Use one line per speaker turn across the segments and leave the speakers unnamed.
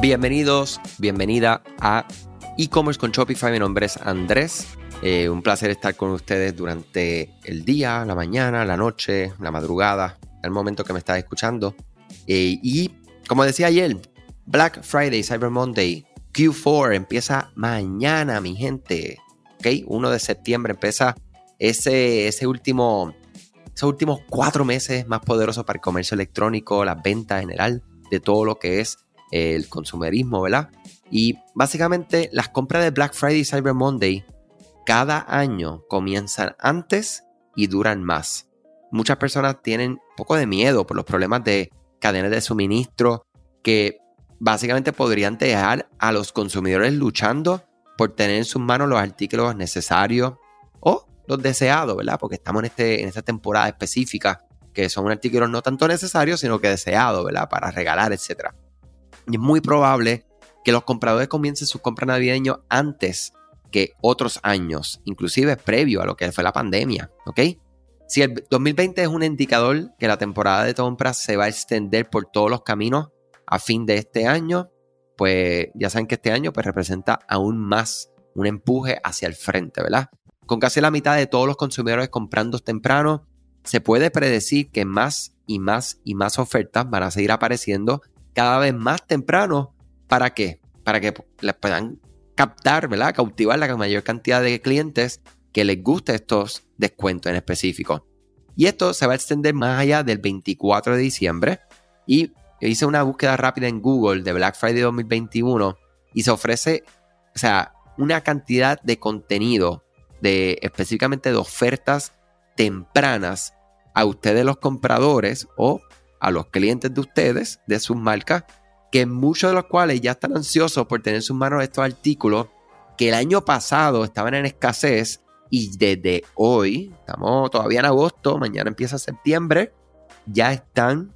Bienvenidos, bienvenida a e-commerce con Shopify. Mi nombre es Andrés. Eh, un placer estar con ustedes durante el día, la mañana, la noche, la madrugada, el momento que me estás escuchando. Eh, y como decía ayer, Black Friday, Cyber Monday, Q4 empieza mañana, mi gente. ¿Ok? 1 de septiembre empieza ese, ese último, esos últimos cuatro meses más poderosos para el comercio electrónico, las ventas general, de todo lo que es el consumerismo, ¿verdad? Y básicamente las compras de Black Friday y Cyber Monday cada año comienzan antes y duran más. Muchas personas tienen un poco de miedo por los problemas de cadenas de suministro que básicamente podrían dejar a los consumidores luchando por tener en sus manos los artículos necesarios o los deseados, ¿verdad? Porque estamos en, este, en esta temporada específica que son artículos no tanto necesarios, sino que deseados, ¿verdad? Para regalar, etc. Es muy probable que los compradores comiencen sus compras navideñas antes que otros años, inclusive previo a lo que fue la pandemia, ¿ok? Si el 2020 es un indicador que la temporada de compras se va a extender por todos los caminos a fin de este año, pues ya saben que este año pues representa aún más un empuje hacia el frente, ¿verdad? Con casi la mitad de todos los consumidores comprando temprano, se puede predecir que más y más y más ofertas van a seguir apareciendo cada vez más temprano. ¿Para qué? Para que les puedan captar, ¿verdad? Cautivar la mayor cantidad de clientes que les guste estos descuentos en específico. Y esto se va a extender más allá del 24 de diciembre. Y hice una búsqueda rápida en Google de Black Friday 2021 y se ofrece, o sea, una cantidad de contenido, de específicamente de ofertas tempranas a ustedes los compradores o a los clientes de ustedes, de sus marcas, que muchos de los cuales ya están ansiosos por tener en sus manos estos artículos que el año pasado estaban en escasez y desde hoy, estamos todavía en agosto, mañana empieza septiembre, ya están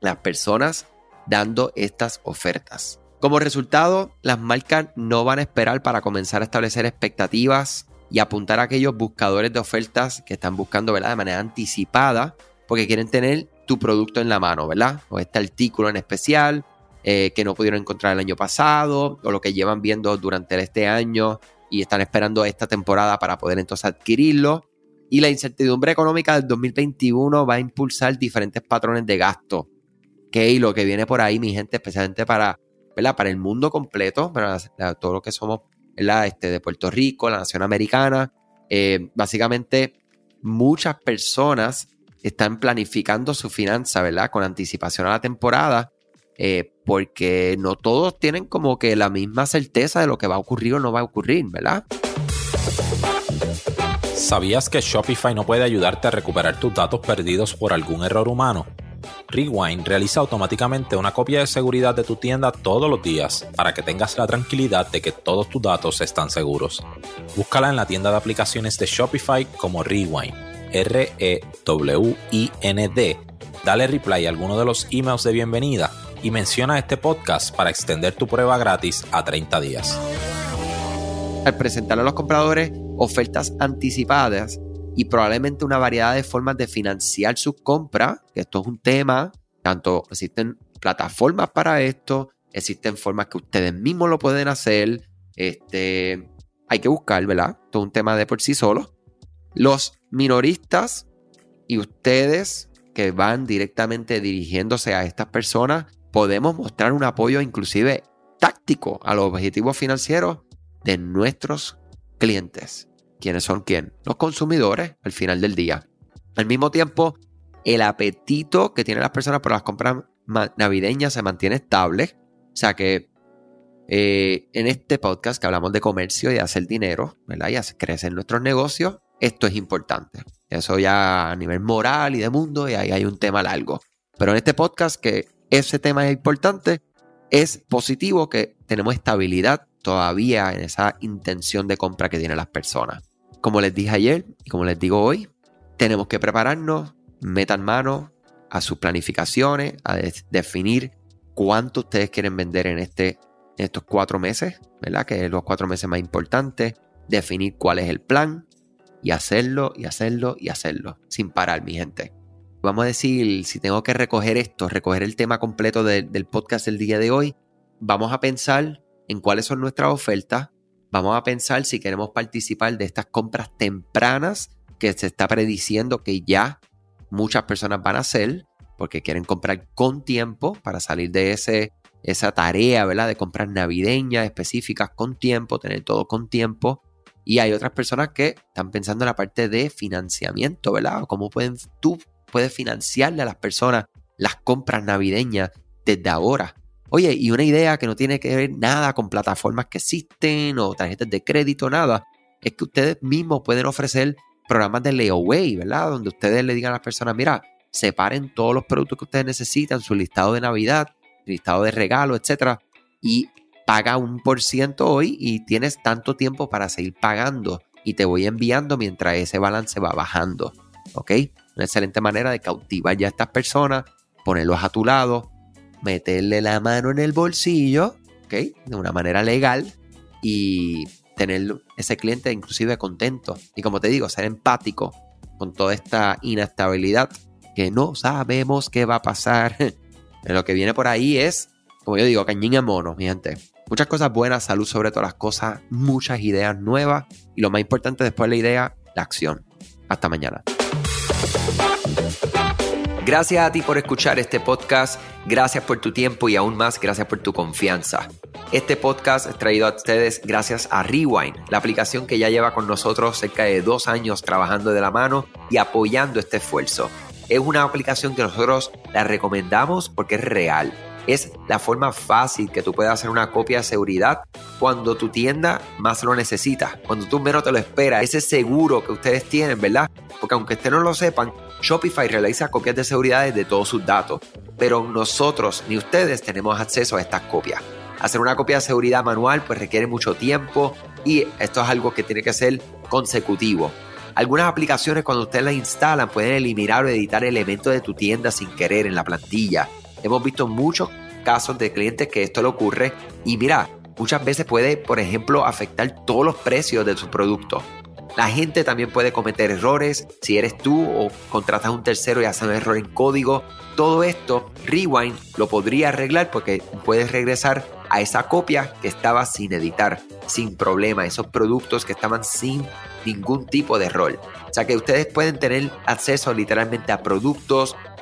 las personas dando estas ofertas. Como resultado, las marcas no van a esperar para comenzar a establecer expectativas y apuntar a aquellos buscadores de ofertas que están buscando de manera anticipada porque quieren tener tu producto en la mano, ¿verdad? O este artículo en especial eh, que no pudieron encontrar el año pasado o lo que llevan viendo durante este año y están esperando esta temporada para poder entonces adquirirlo. Y la incertidumbre económica del 2021 va a impulsar diferentes patrones de gasto. Que lo que viene por ahí, mi gente, especialmente para, ¿verdad? para el mundo completo, para todo lo que somos ¿verdad? Este, de Puerto Rico, la nación americana. Eh, básicamente, muchas personas están planificando su finanza, ¿verdad? Con anticipación a la temporada, eh, porque no todos tienen como que la misma certeza de lo que va a ocurrir o no va a ocurrir, ¿verdad?
¿Sabías que Shopify no puede ayudarte a recuperar tus datos perdidos por algún error humano? Rewind realiza automáticamente una copia de seguridad de tu tienda todos los días para que tengas la tranquilidad de que todos tus datos están seguros. Búscala en la tienda de aplicaciones de Shopify como Rewind R-E-W-I-N-D. Dale reply a alguno de los emails de bienvenida y menciona este podcast para extender tu prueba gratis a 30 días.
Al presentar a los compradores ofertas anticipadas y probablemente una variedad de formas de financiar sus compras, esto es un tema, tanto existen plataformas para esto, existen formas que ustedes mismos lo pueden hacer, este, hay que buscar, ¿verdad? Todo un tema de por sí solo. Los minoristas y ustedes que van directamente dirigiéndose a estas personas, podemos mostrar un apoyo inclusive táctico a los objetivos financieros de nuestros clientes. ¿Quiénes son quién? Los consumidores al final del día. Al mismo tiempo, el apetito que tienen las personas por las compras navideñas se mantiene estable. O sea que eh, en este podcast que hablamos de comercio y de hacer dinero, ¿verdad? Y hacer crecer nuestros negocios, esto es importante. Eso ya a nivel moral y de mundo, y ahí hay un tema largo. Pero en este podcast, que ese tema es importante, es positivo que tenemos estabilidad todavía en esa intención de compra que tienen las personas. Como les dije ayer y como les digo hoy, tenemos que prepararnos, metan mano a sus planificaciones, a definir cuánto ustedes quieren vender en, este, en estos cuatro meses, ¿verdad? Que es los cuatro meses más importantes, definir cuál es el plan, y hacerlo y hacerlo y hacerlo, sin parar, mi gente. Vamos a decir, si tengo que recoger esto, recoger el tema completo del podcast del día de hoy, vamos a pensar en cuáles son nuestras ofertas, vamos a pensar si queremos participar de estas compras tempranas que se está prediciendo que ya muchas personas van a hacer porque quieren comprar con tiempo para salir de ese, esa tarea, ¿verdad? De compras navideñas específicas con tiempo, tener todo con tiempo. Y hay otras personas que están pensando en la parte de financiamiento, ¿verdad? cómo pueden, tú puedes financiarle a las personas las compras navideñas desde ahora. Oye, y una idea que no tiene que ver nada con plataformas que existen o tarjetas de crédito, nada, es que ustedes mismos pueden ofrecer programas de layaway, ¿verdad? Donde ustedes le digan a las personas, mira, separen todos los productos que ustedes necesitan, su listado de Navidad, listado de regalos, etcétera, y paga un por ciento hoy y tienes tanto tiempo para seguir pagando y te voy enviando mientras ese balance va bajando. ¿Ok? Una excelente manera de cautivar ya a estas personas, ponerlos a tu lado, meterle la mano en el bolsillo, ¿ok? De una manera legal y tener ese cliente inclusive contento. Y como te digo, ser empático con toda esta inestabilidad que no sabemos qué va a pasar. lo que viene por ahí es, como yo digo, cañín a mono, mi gente. Muchas cosas buenas, salud sobre todas las cosas, muchas ideas nuevas y lo más importante después de la idea, la acción. Hasta mañana. Gracias a ti por escuchar este podcast, gracias por tu tiempo y aún más gracias por tu confianza. Este podcast es traído a ustedes gracias a Rewind, la aplicación que ya lleva con nosotros cerca de dos años trabajando de la mano y apoyando este esfuerzo. Es una aplicación que nosotros la recomendamos porque es real. Es la forma fácil que tú puedes hacer una copia de seguridad cuando tu tienda más lo necesita, cuando tú menos te lo esperas. Ese seguro que ustedes tienen, ¿verdad? Porque aunque ustedes no lo sepan, Shopify realiza copias de seguridad de todos sus datos, pero nosotros ni ustedes tenemos acceso a estas copias. Hacer una copia de seguridad manual pues requiere mucho tiempo y esto es algo que tiene que ser consecutivo. Algunas aplicaciones cuando ustedes las instalan pueden eliminar o editar elementos de tu tienda sin querer en la plantilla. Hemos visto muchos casos de clientes que esto le ocurre y mira, muchas veces puede, por ejemplo, afectar todos los precios de su producto. La gente también puede cometer errores si eres tú o contratas a un tercero y haces un error en código. Todo esto, Rewind lo podría arreglar porque puedes regresar a esa copia que estaba sin editar, sin problema, esos productos que estaban sin ningún tipo de error. O sea que ustedes pueden tener acceso literalmente a productos,